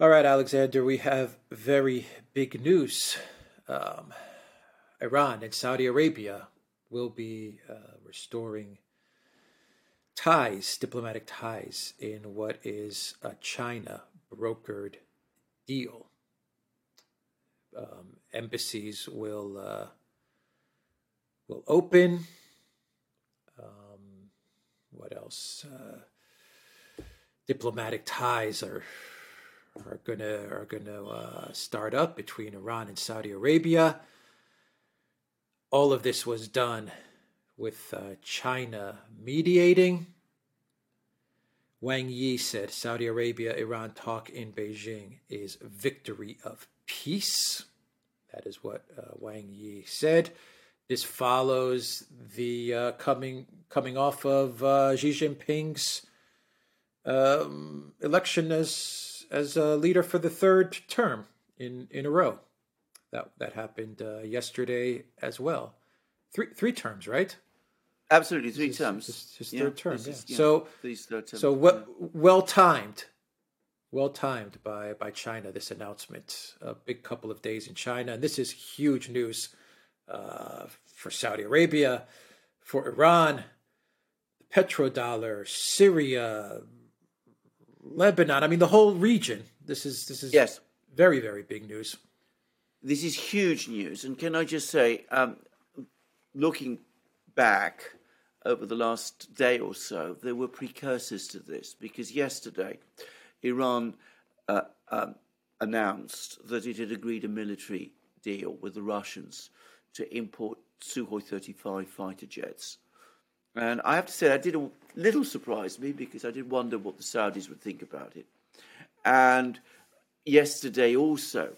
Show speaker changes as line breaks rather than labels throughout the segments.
All right, Alexander, we have very big news. Um, Iran and Saudi Arabia will be uh, restoring ties, diplomatic ties, in what is a China brokered deal. Um, embassies will uh, will open. Um, what else? Uh, diplomatic ties are are gonna are gonna uh, start up between Iran and Saudi Arabia. All of this was done with uh, China mediating. Wang Yi said Saudi Arabia Iran talk in Beijing is victory of peace. That is what uh, Wang Yi said. This follows the uh, coming coming off of uh, Xi Jinping's um, election as as a leader for the third term in in a row. That that happened uh, yesterday as well. Three three terms, right?
Absolutely, three
his,
terms.
His, his
yeah,
third term.
Is,
yeah.
yeah,
so
third terms,
so well well timed, well timed by by China. This announcement, a big couple of days in China, and this is huge news uh, for Saudi Arabia, for Iran, petrodollar, Syria, Lebanon. I mean, the whole region. This is this is
yes.
very very big news.
This is huge news, and can I just say, um, looking back over the last day or so, there were precursors to this because yesterday, Iran uh, um, announced that it had agreed a military deal with the Russians to import Sukhoi 35 fighter jets. And I have to say, that did a little surprised me because I did wonder what the Saudis would think about it. And yesterday also,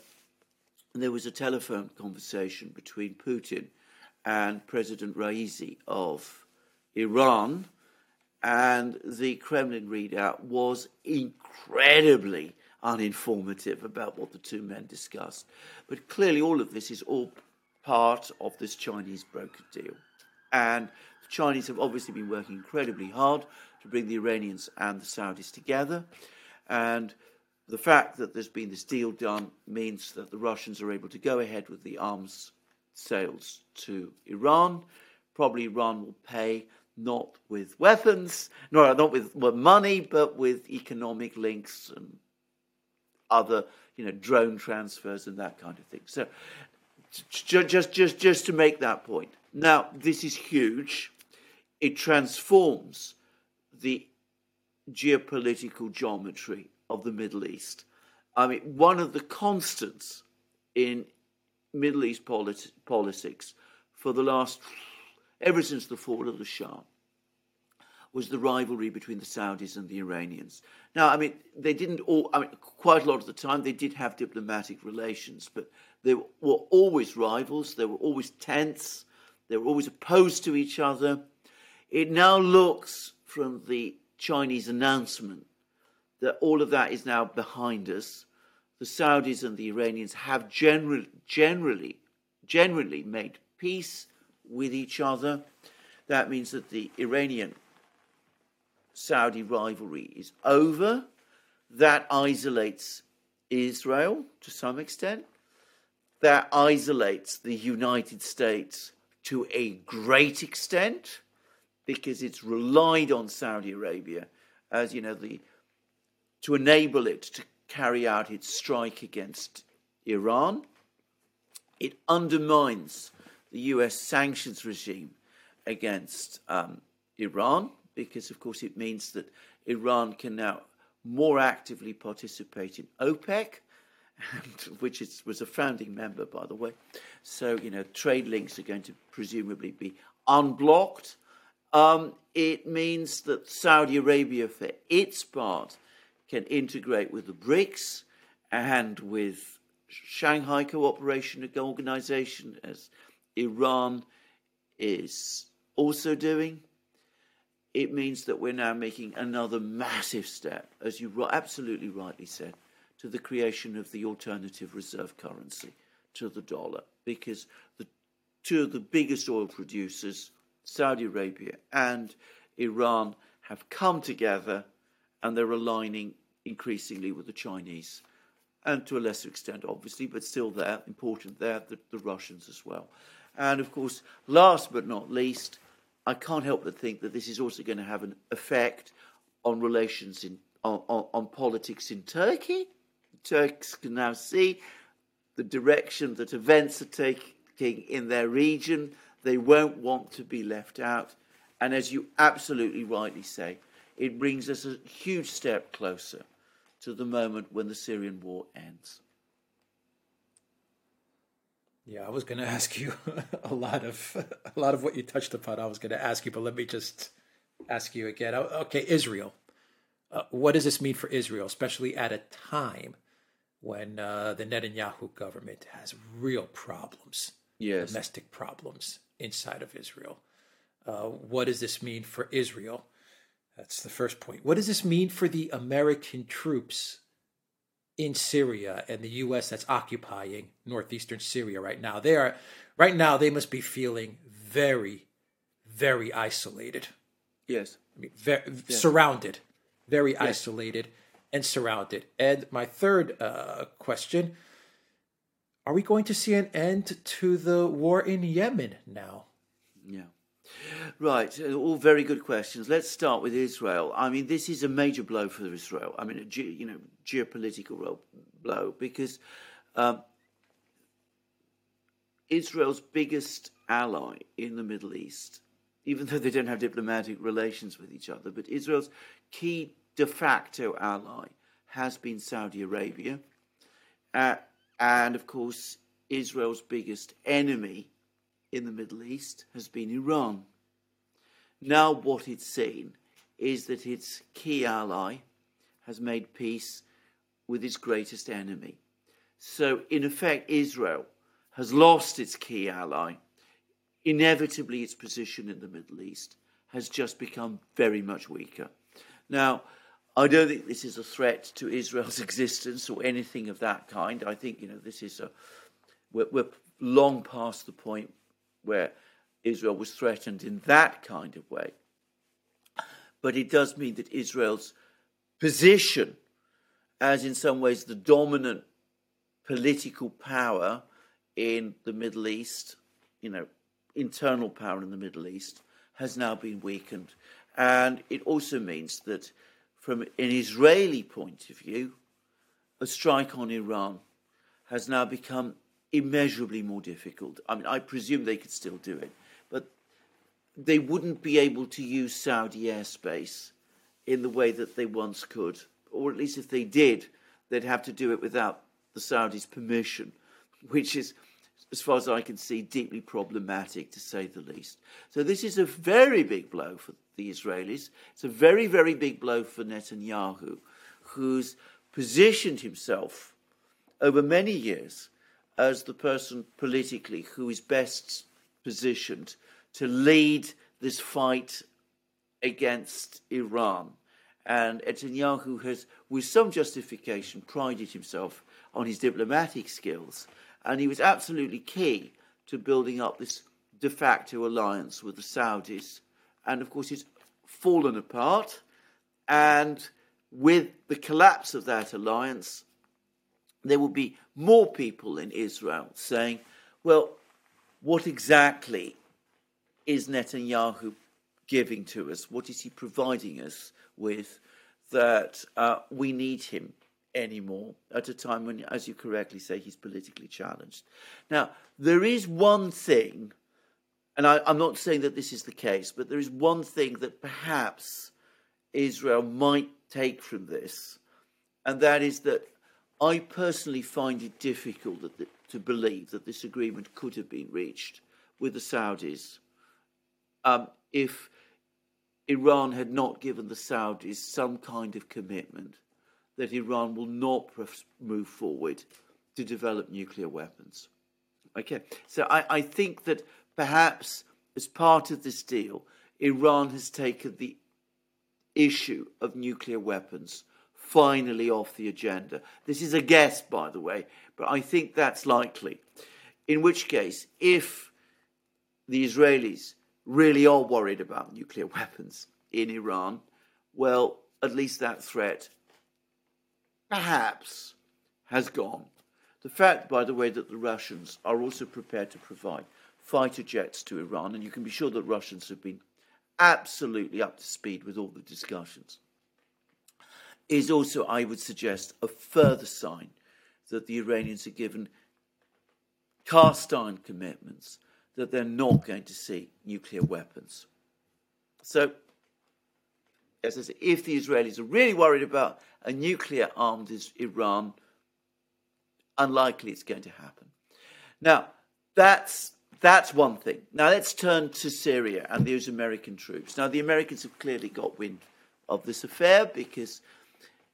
there was a telephone conversation between Putin and President Raisi of Iran, and the Kremlin readout was incredibly uninformative about what the two men discussed. But clearly, all of this is all part of this Chinese broker deal. And Chinese have obviously been working incredibly hard to bring the Iranians and the Saudis together. And the fact that there's been this deal done means that the Russians are able to go ahead with the arms sales to Iran. Probably Iran will pay not with weapons, no, not with money, but with economic links and other, you know, drone transfers and that kind of thing. So, just, just, just to make that point. Now, this is huge. It transforms the geopolitical geometry of the Middle East. I mean, one of the constants in Middle East polit- politics for the last, ever since the fall of the Shah, was the rivalry between the Saudis and the Iranians. Now, I mean, they didn't all, I mean, quite a lot of the time they did have diplomatic relations, but they were always rivals, they were always tense, they were always opposed to each other. It now looks from the Chinese announcement that all of that is now behind us the Saudis and the Iranians have general, generally, generally made peace with each other. That means that the Iranian Saudi rivalry is over. That isolates Israel to some extent. That isolates the United States to a great extent because it's relied on Saudi Arabia as, you know, the to enable it to carry out its strike against Iran. It undermines the US sanctions regime against um, Iran because, of course, it means that Iran can now more actively participate in OPEC, which is, was a founding member, by the way. So, you know, trade links are going to presumably be unblocked. Um, it means that Saudi Arabia, for its part, can integrate with the BRICS and with Shanghai Cooperation Organization, as Iran is also doing. It means that we're now making another massive step, as you absolutely rightly said, to the creation of the alternative reserve currency to the dollar, because the two of the biggest oil producers, Saudi Arabia and Iran, have come together and they're aligning increasingly with the Chinese and to a lesser extent, obviously, but still there, important there, the, the Russians as well. And of course, last but not least, I can't help but think that this is also going to have an effect on relations in on, on, on politics in Turkey. Turks can now see the direction that events are taking in their region. They won't want to be left out. And as you absolutely rightly say, it brings us a huge step closer to the moment when the Syrian war ends.
Yeah, I was going to ask you a lot of a lot of what you touched upon. I was going to ask you, but let me just ask you again. Okay, Israel. Uh, what does this mean for Israel, especially at a time when uh, the Netanyahu government has real problems,
yes.
domestic problems inside of Israel? Uh, what does this mean for Israel? That's the first point. What does this mean for the American troops in Syria and the U.S. that's occupying northeastern Syria right now? They are right now. They must be feeling very, very isolated.
Yes,
I mean, very, yes. surrounded, very yes. isolated and surrounded. And my third uh, question: Are we going to see an end to the war in Yemen now?
Yeah. Right, uh, all very good questions. Let's start with Israel. I mean, this is a major blow for Israel. I mean, a ge- you know, geopolitical blow because um, Israel's biggest ally in the Middle East, even though they don't have diplomatic relations with each other, but Israel's key de facto ally has been Saudi Arabia, uh, and of course, Israel's biggest enemy in the Middle East has been Iran. Now, what it's seen is that its key ally has made peace with its greatest enemy. So, in effect, Israel has lost its key ally. Inevitably, its position in the Middle East has just become very much weaker. Now, I don't think this is a threat to Israel's existence or anything of that kind. I think you know this is a we're, we're long past the point where Israel was threatened in that kind of way. But it does mean that Israel's position as, in some ways, the dominant political power in the Middle East, you know, internal power in the Middle East, has now been weakened. And it also means that, from an Israeli point of view, a strike on Iran has now become immeasurably more difficult. I mean, I presume they could still do it, but they wouldn't be able to use Saudi airspace in the way that they once could, or at least if they did, they'd have to do it without the Saudis' permission, which is, as far as I can see, deeply problematic to say the least. So this is a very big blow for the Israelis. It's a very, very big blow for Netanyahu, who's positioned himself over many years as the person politically who is best positioned to lead this fight against Iran. And Netanyahu has, with some justification, prided himself on his diplomatic skills. And he was absolutely key to building up this de facto alliance with the Saudis. And of course, it's fallen apart. And with the collapse of that alliance, there will be more people in Israel saying, well, what exactly is Netanyahu giving to us? What is he providing us with that uh, we need him anymore at a time when, as you correctly say, he's politically challenged? Now, there is one thing, and I, I'm not saying that this is the case, but there is one thing that perhaps Israel might take from this, and that is that I personally find it difficult the, to believe that this agreement could have been reached with the Saudis um, if Iran had not given the Saudis some kind of commitment that Iran will not move forward to develop nuclear weapons. Okay, so I, I think that perhaps as part of this deal, Iran has taken the issue of nuclear weapons finally off the agenda. This is a guess, by the way, but I think that's likely. In which case, if the Israelis really are worried about nuclear weapons in Iran, well, at least that threat perhaps has gone. The fact, by the way, that the Russians are also prepared to provide fighter jets to Iran, and you can be sure that Russians have been absolutely up to speed with all the discussions, is also, I would suggest, a further sign that the Iranians are given cast iron commitments that they're not going to see nuclear weapons. So, as I if the Israelis are really worried about a nuclear armed Iran, unlikely it's going to happen. Now, that's that's one thing. Now let's turn to Syria and those American troops. Now the Americans have clearly got wind of this affair because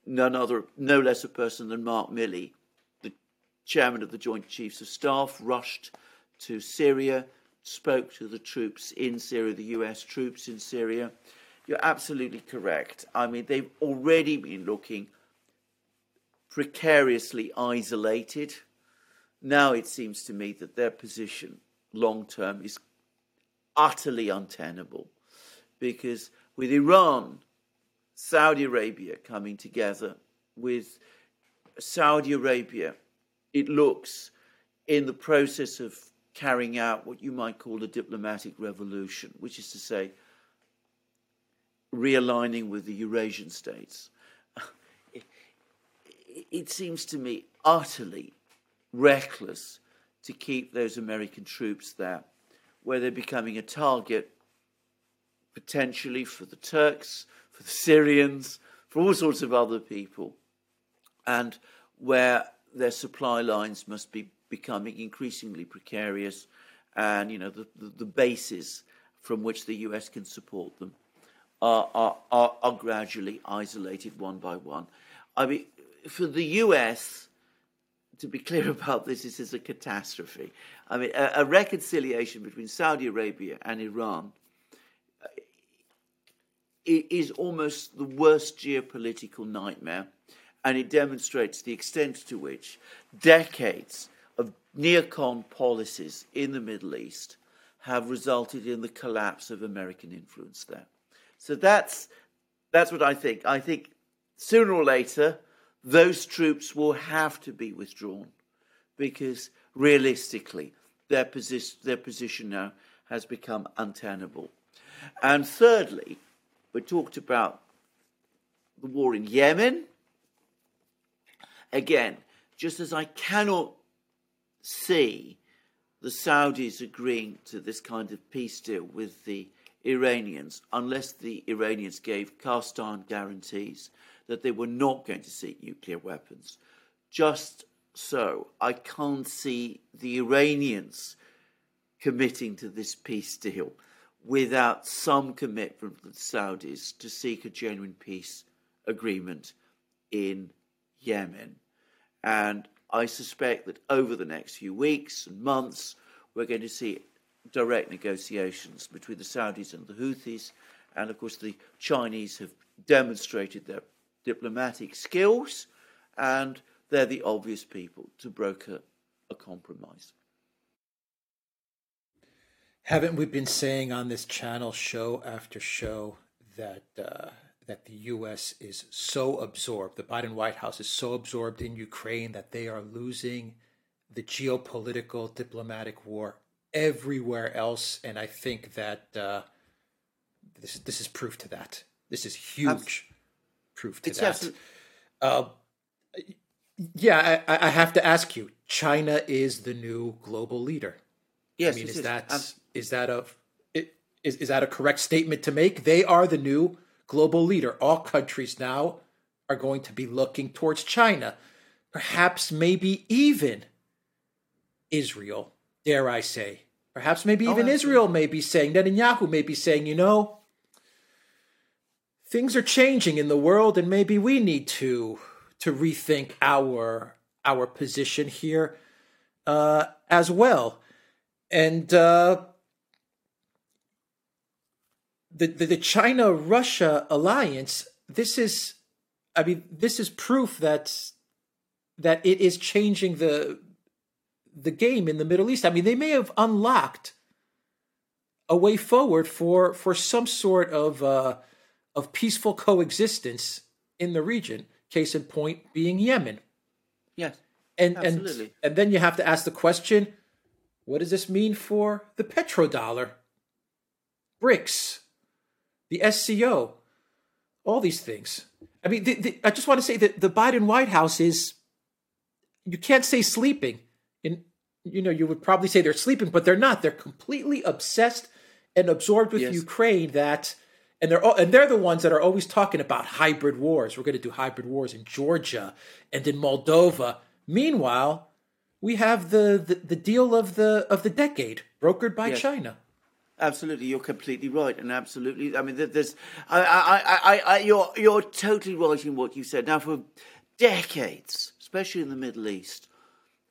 none other, no less a person than Mark Milley, the chairman of the Joint Chiefs of Staff, rushed to Syria, spoke to the troops in Syria, the US troops in Syria. You're absolutely correct. I mean, they've already been looking precariously isolated. Now it seems to me that their position long term is utterly untenable because with Iran, Saudi Arabia coming together, with Saudi Arabia, it looks in the process of carrying out what you might call a diplomatic revolution, which is to say, realigning with the Eurasian states. It, it seems to me utterly reckless to keep those American troops there, where they're becoming a target potentially for the Turks, for the Syrians, for all sorts of other people, and where their supply lines must be becoming increasingly precarious, and you know the, the, the bases from which the US can support them are, are, are, are gradually isolated one by one. I mean, for the US, to be clear about this, this is a catastrophe. I mean, a, a reconciliation between Saudi Arabia and Iran uh, is almost the worst geopolitical nightmare, and it demonstrates the extent to which decades of neocon policies in the Middle East have resulted in the collapse of American influence there. So that's that's what I think. I think sooner or later those troops will have to be withdrawn because realistically, their, posi- their position now has become untenable. And thirdly, we talked about the war in Yemen. Again, just as I cannot see the Saudis agreeing to this kind of peace deal with the Iranians unless the Iranians gave cast iron guarantees that they were not going to seek nuclear weapons. Just so, I can't see the Iranians committing to this peace deal without some commitment from the Saudis to seek a genuine peace agreement in Yemen. And I suspect that over the next few weeks and months, we're going to see direct negotiations between the Saudis and the Houthis. And of course, the Chinese have demonstrated their diplomatic skills, and they're the obvious people to broker a compromise.
Haven't we been saying on this channel, show after show, that uh, that the U.S. is so absorbed, the Biden White House is so absorbed in Ukraine that they are losing the geopolitical diplomatic war everywhere else, and I think that uh, this this is proof to that. This is huge proof to it's that. Uh, yeah, I, I, have to ask you. China is the new global leader.
Yes,
I mean, is,
is
that um, is that a is is that a correct statement to make? They are the new global leader. All countries now are going to be looking towards China, perhaps maybe even Israel. Dare I say? Perhaps maybe oh, even Israel may be saying Netanyahu may be saying, you know, things are changing in the world and maybe we need to to rethink our our position here uh, as well and uh, the, the, the China Russia alliance this is I mean this is proof that that it is changing the the game in the Middle East I mean they may have unlocked a way forward for for some sort of uh, of peaceful coexistence in the region. Case in point being Yemen.
Yes.
And
Absolutely.
and and then you have to ask the question, what does this mean for the petrodollar? BRICS, the SCO, all these things. I mean, the, the, I just want to say that the Biden White House is, you can't say sleeping. You know, you would probably say they're sleeping, but they're not. They're completely obsessed and absorbed with
Yes.
Ukraine. That, and they're and they're the ones that are always talking about hybrid wars. We're going to do hybrid wars in Georgia and in Moldova. Meanwhile, we have the, the, the deal of the of the decade brokered by
Yes.
China.
Absolutely, you're completely right, and absolutely, I mean, there's, I, I, I, I, you're, you're totally right in what you said. Now, for decades, especially in the Middle East,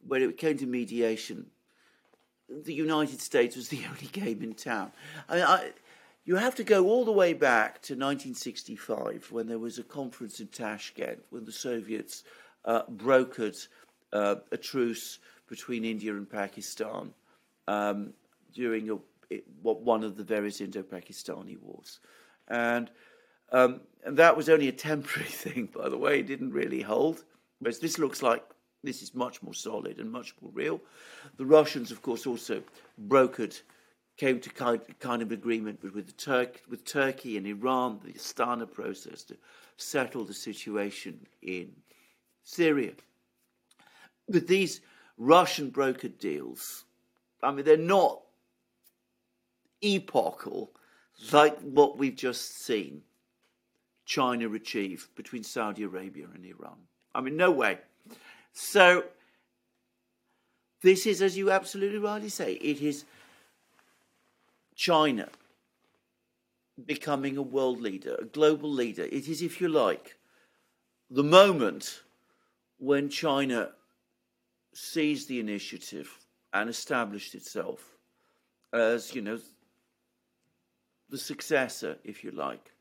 when it came to mediation, the United States was the only game in town. I mean, I, you have to go all the way back to 1965 when there was a conference in Tashkent when the Soviets uh, brokered uh, a truce between India and Pakistan um, during a, it, one of the various Indo-Pakistani wars, and um, and that was only a temporary thing, by the way. It didn't really hold. Whereas this looks like this is much more solid and much more real. The Russians, of course, also brokered, came to kind, kind of agreement with, with, the Turk, with Turkey and Iran, the Astana process to settle the situation in Syria. But these Russian brokered deals, I mean, they're not epochal like what we've just seen China achieve between Saudi Arabia and Iran. I mean, no way. So, this is, as you absolutely rightly say, it is China becoming a world leader, a global leader. It is, if you like, the moment when China seized the initiative and established itself as, you know, the successor, if you like,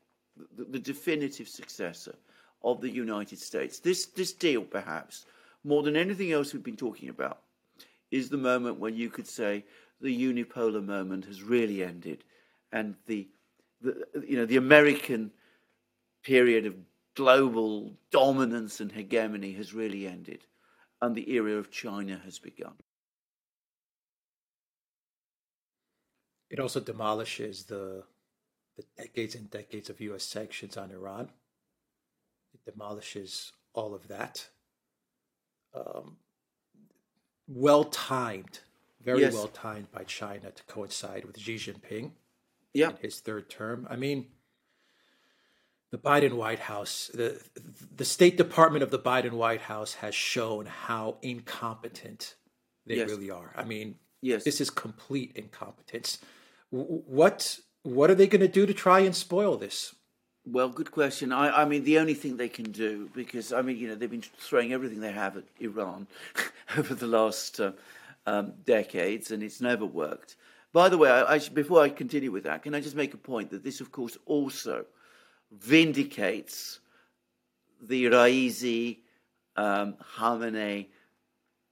the, the definitive successor of the United States. This, this deal, perhaps, more than anything else we've been talking about, is the moment when you could say the unipolar moment has really ended, and the, the you know the American period of global dominance and hegemony has really ended, and the era of China has begun.
It also demolishes the the decades and decades of U.S. sanctions on Iran. It demolishes all of that. Um, well timed, very
Yes.
well timed by China to coincide with Xi Jinping
Yeah,
in his third term. I mean, the Biden White House, the the State Department of the Biden White House has shown how incompetent they
Yes.
really are. I mean,
yes.
this is complete incompetence. What what are they going to do to try and spoil this?
Well, good question. I, I mean, the only thing they can do, because I mean, you know, they've been throwing everything they have at Iran over the last uh, um, decades, and it's never worked. By the way, I, I before I continue with that, can I just make a point that this, of course, also vindicates the Raisi um, Khamenei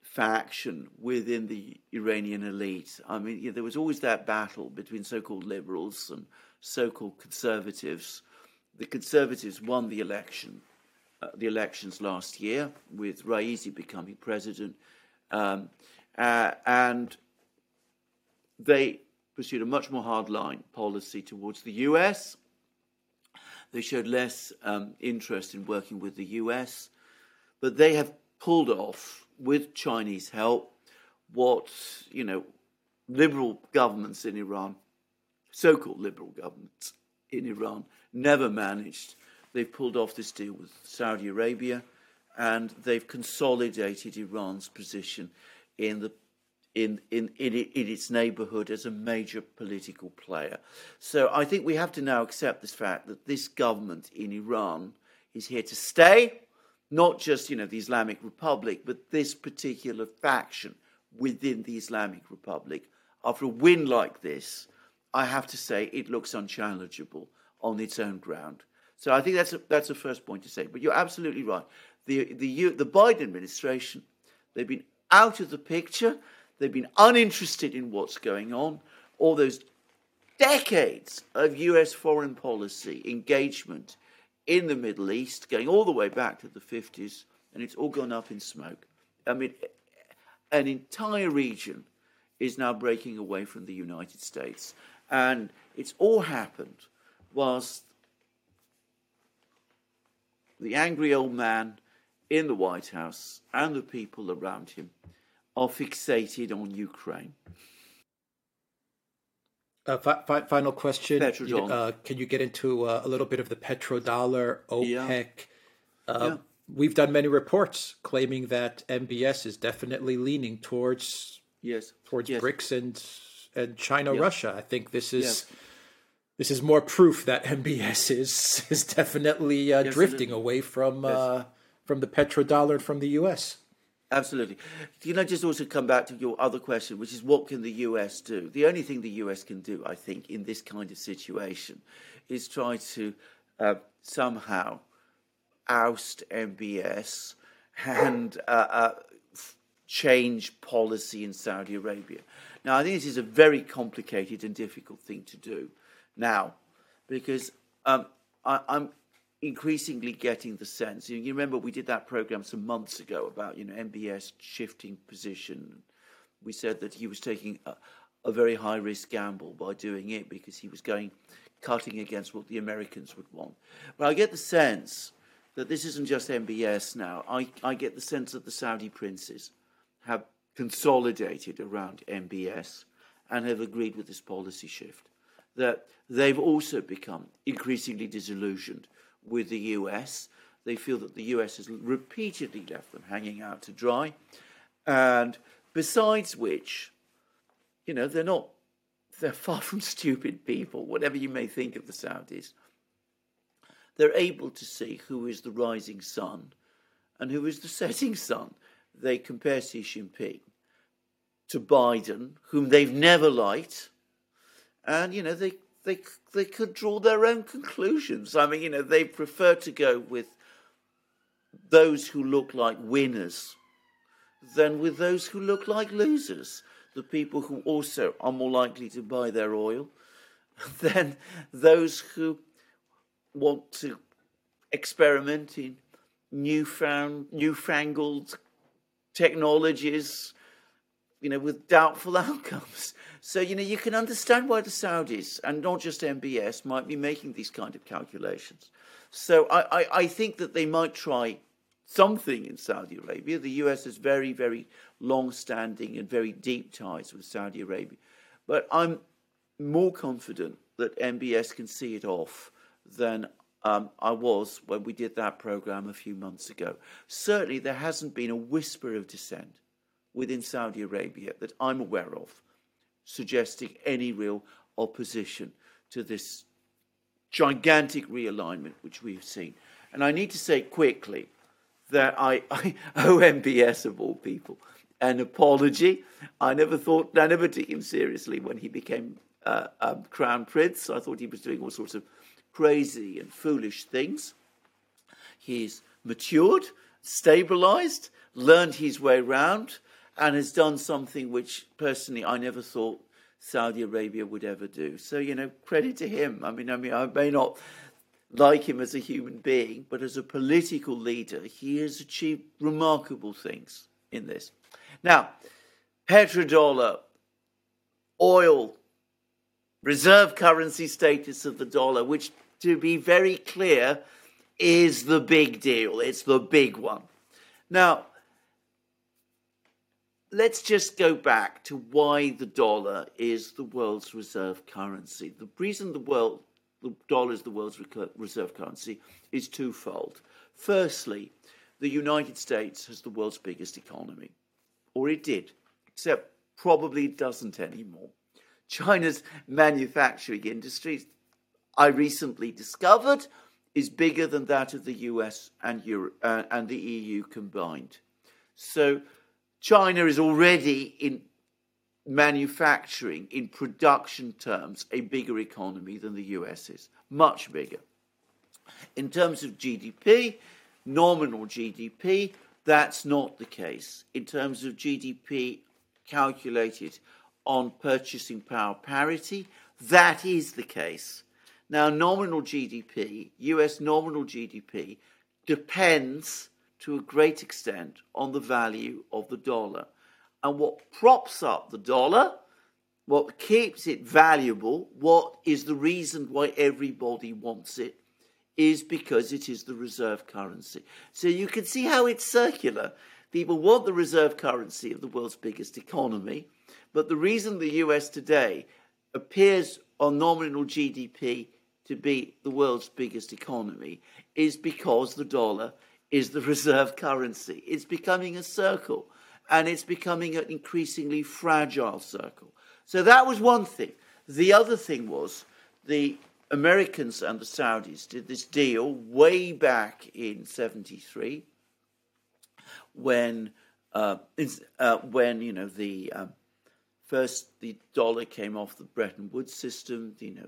faction within the Iranian elite. I mean, yeah, there was always that battle between so-called liberals and so-called conservatives. The conservatives won the election, uh, the elections last year, with Raisi becoming president, um, uh, and they pursued a much more hardline policy towards the U.S. They showed less um, interest in working with the US, but they have pulled off, with Chinese help, what, you know, liberal governments in Iran, so called liberal governments in Iran, never managed. They've pulled off this deal with Saudi Arabia and they've consolidated Iran's position in the in, in, in, in its neighborhood as a major political player. So I think we have to now accept this fact that this government in Iran is here to stay, not just, you know, the Islamic Republic, but this particular faction within the Islamic Republic. After a win like this, I have to say it looks unchallengeable on its own ground. So I think that's a, that's the first point to say. But you're absolutely right. The, the, the Biden administration, they've been out of the picture. They've been uninterested in what's going on. All those decades of US foreign policy engagement in the Middle East, going all the way back to the 50s, and it's all gone up in smoke. I mean, an entire region is now breaking away from the United States. And it's all happened whilst the angry old man in the White House and the people around him are fixated on Ukraine.
Uh, fi- fi- final question. Uh, can you get into uh, a little bit of the petrodollar, OPEC? Yeah. Uh, yeah. We've done many reports claiming that MBS is definitely leaning towards
yes
towards
yes.
BRICS and and China. Russia. I think this is this is more proof that MBS is is definitely uh, drifting away from uh, from the petrodollar from the U.S.
Absolutely. Can I just also come back to your other question, which is what can the US do? The only thing the US can do, I think, in this kind of situation is try to uh, somehow oust MBS and uh, uh, change policy in Saudi Arabia. Now, I think this is a very complicated and difficult thing to do now because um, I, am increasingly getting the sense. You, remember we did that program some months ago about you know MBS shifting position. We said that he was taking a, a very high risk gamble by doing it because he was going cutting against what the Americans would want. But I get the sense that this isn't just MBS now. I, I get the sense that the Saudi princes have consolidated around MBS and have agreed with this policy shift. That they've also become increasingly disillusioned with the US. They feel that the US has repeatedly left them hanging out to dry. And besides which, you know, they're not, they're far from stupid people, whatever you may think of the Saudis. They're able to see who is the rising sun and who is the setting sun. They compare Xi Jinping to Biden, whom they've never liked, and, you know, they they they could draw their own conclusions. I mean, you know, they prefer to go with those who look like winners than with those who look like losers. The people who also are more likely to buy their oil than those who want to experiment in newfound, newfangled technologies, you know, with doubtful outcomes. So, you know, you can understand why the Saudis, and not just MBS, might be making these kind of calculations. So I, I, I think that they might try something in Saudi Arabia. The US has very, very long standing and very deep ties with Saudi Arabia. But I'm more confident that MBS can see it off than um, I was when we did that program a few months ago. Certainly, there hasn't been a whisper of dissent within Saudi Arabia that I'm aware of suggesting any real opposition to this gigantic realignment which we've seen. And I need to say quickly that I, I owe MBS of all people an apology. I never thought, I never took him seriously when he became uh, um, crown prince. I thought he was doing all sorts of crazy and foolish things. He's matured, stabilized, learned his way round, and has done something which personally I never thought Saudi Arabia would ever do. So, you know, credit to him. I mean, I mean, I may not like him as a human being, but as a political leader, he has achieved remarkable things in this. Now, petrodollar, oil, reserve currency status of the dollar, which, to be very clear, is the big deal. It's the big one. Now, let's just go back to why the dollar is the world's reserve currency. The reason the world the dollar is the world's reserve currency is twofold. Firstly, the United States has the world's biggest economy, or it did, except probably doesn't anymore. China's manufacturing industry, I recently discovered, is bigger than that of the US and, Europe, uh, and the EU combined. So China is already in manufacturing, in production terms, a bigger economy than the US is, much bigger. In terms of GDP, nominal GDP, that's not the case. In terms of GDP calculated on purchasing power parity, that is the case. Now, nominal GDP, US nominal GDP, depends to a great extent on the value of the dollar. And what props up the dollar, what keeps it valuable, what is the reason why everybody wants it, is because it is the reserve currency. So you can see how it's circular. People want the reserve currency of the world's biggest economy, but the reason the US today appears on nominal GDP to be the world's biggest economy is because the dollar is the reserve currency. It's becoming a circle and it's becoming an increasingly fragile circle. So that was one thing. The other thing was the Americans and the Saudis did this deal way back in 73 when uh, uh, when you know the um, first the dollar came off the Bretton Woods system, you know,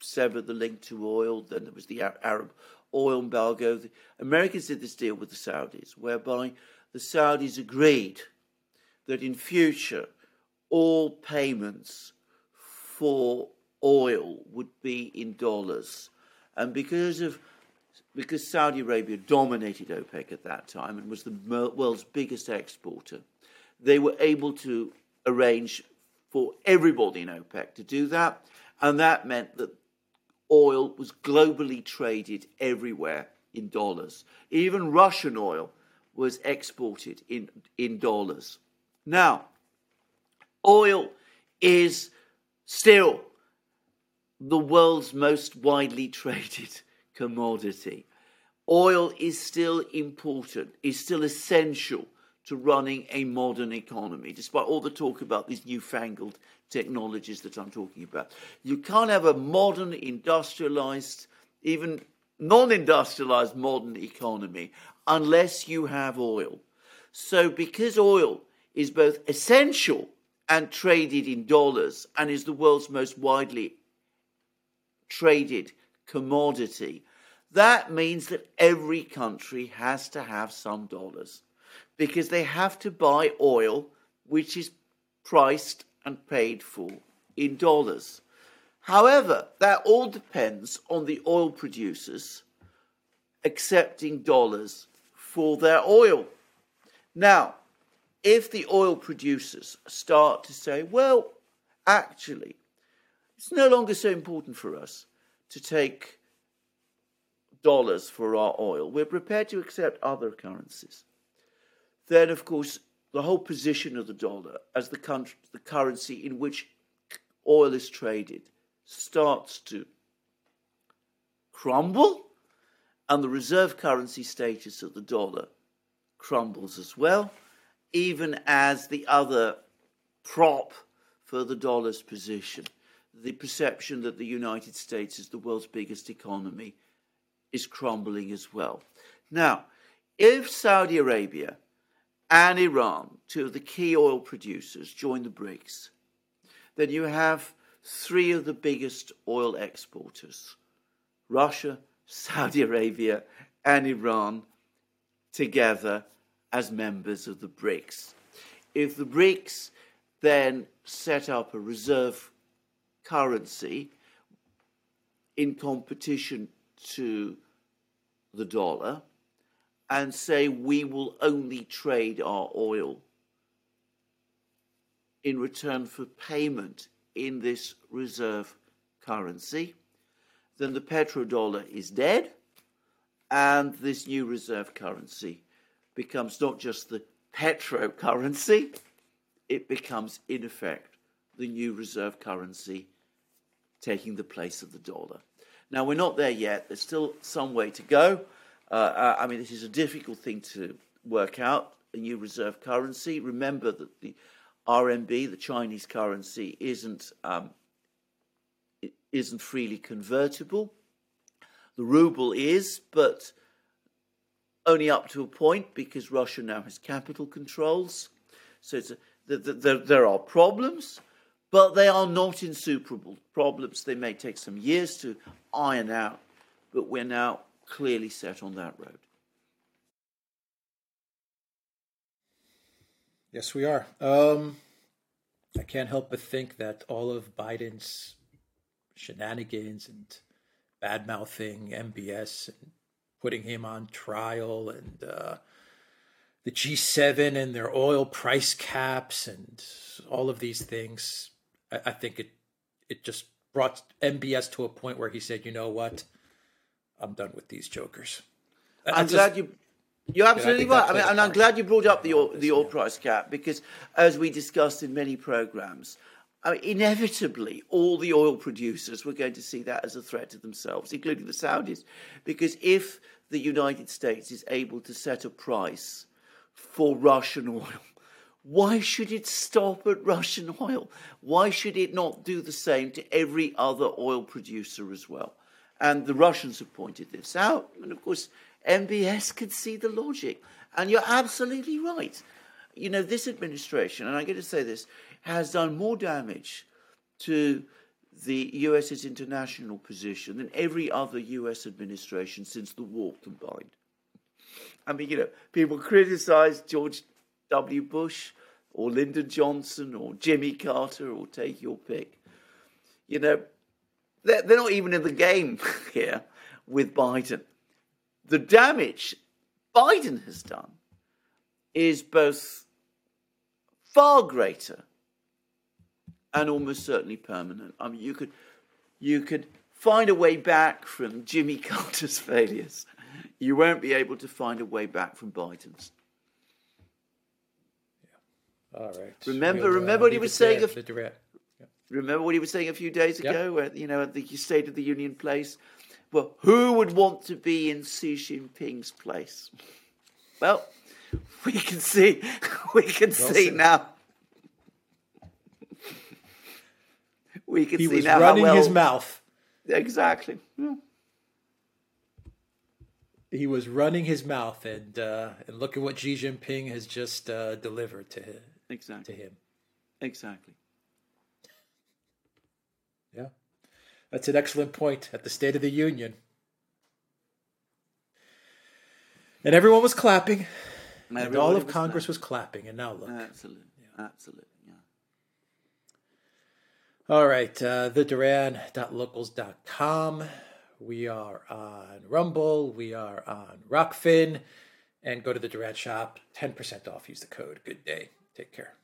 severed the link to oil. Then there was the Arab oil embargo. The Americans did this deal with the Saudis, whereby the Saudis agreed that in future all payments for oil would be in dollars, and because of because Saudi Arabia dominated OPEC at that time and was the world's biggest exporter, they were able to arrange for everybody in OPEC to do that. And that meant that oil was globally traded everywhere in dollars. Even Russian oil was exported in, in dollars. Now, oil is still the world's most widely traded commodity. Oil is still important, is still essential to running a modern economy, despite all the talk about these newfangled technologies that I'm talking about. You can't have a modern, industrialized, even non industrialized modern economy unless you have oil. So, because oil is both essential and traded in dollars and is the world's most widely traded commodity, that means that every country has to have some dollars because they have to buy oil which is priced and paid for in dollars. However, that all depends on the oil producers accepting dollars for their oil. Now, if the oil producers start to say, well, actually, it's no longer so important for us to take dollars for our oil, we're prepared to accept other currencies then of course the whole position of the dollar as the, country, the currency in which oil is traded starts to crumble, and the reserve currency status of the dollar crumbles as well, even as the other prop for the dollar's position, the perception that the United States is the world's biggest economy, is crumbling as well. Now, if Saudi Arabia and Iran, two of the key oil producers, join the BRICS, then you have three of the biggest oil exporters Russia, Saudi Arabia, and Iran together as members of the BRICS. If the BRICS then set up a reserve currency in competition to the dollar, and say we will only trade our oil in return for payment in this reserve currency, then the petrodollar is dead, and this new reserve currency becomes not just the petro currency, it becomes, in effect, the new reserve currency taking the place of the dollar. Now, we're not there yet, there's still some way to go. Uh, I mean, this is a difficult thing to work out, a new reserve currency. Remember that the RMB, the Chinese currency, isn't, um, isn't freely convertible. The ruble is, but only up to a point because Russia now has capital controls. So a, the, the, the, there are problems, but they are not insuperable problems. They may take some years to iron out, but we're now clearly set on that road.
Yes, we are. Um, I can't help but think that all of Biden's shenanigans and bad mouthing MBS and putting him on trial and uh, the G7 and their oil price caps and all of these things. I, I think it it just brought MBS to a point where he said, "You know what? I'm done with these jokers."
I'm just, glad you. You're absolutely right. I mean, and I'm glad you brought up the oil, the oil price cap because, as we discussed in many programs, I mean, inevitably, all the oil producers were going to see that as a threat to themselves, including the Saudis, because if the United States is able to set a price for Russian oil, why should it stop at Russian oil? Why should it not do the same to every other oil producer as well? And the Russians have pointed this out. And of course, MBS can see the logic. And you're absolutely right. You know, this administration, and I'm going to say this, has done more damage to the US's international position than every other US administration since the war combined. I mean, you know, people criticize George W. Bush or Lyndon Johnson or Jimmy Carter or take your pick. You know, they're, they're not even in the game here with Biden. The damage Biden has done is both far greater and almost certainly permanent. I mean, you could you could find a way back from Jimmy Carter's failures. You won't be able to find a way back from Biden's.
Yeah. All right.
Remember, we'll, remember uh, what he was saying.
the direct.
Yeah. Remember what he was saying a few days ago, where you know at the State of the Union place. Well, who would want to be in Xi Jinping's place? Well, we can see. We can well see said. now. we can
he
see
was
now
running
well,
his mouth.
Exactly. Yeah.
He was running his mouth, and uh, and look at what Xi Jinping has just uh, delivered to him.
Exactly.
To him.
Exactly.
Yeah, that's an excellent point at the State of the Union. And everyone was clapping. Everybody and all of was Congress clapping. was clapping, and now look.
Absolutely. Yeah. Absolutely.
All right, uh, theduran.locals.com. We are on Rumble. We are on Rokfin. And go to the Duran shop. 10% off. Use the code. Good day. Take care.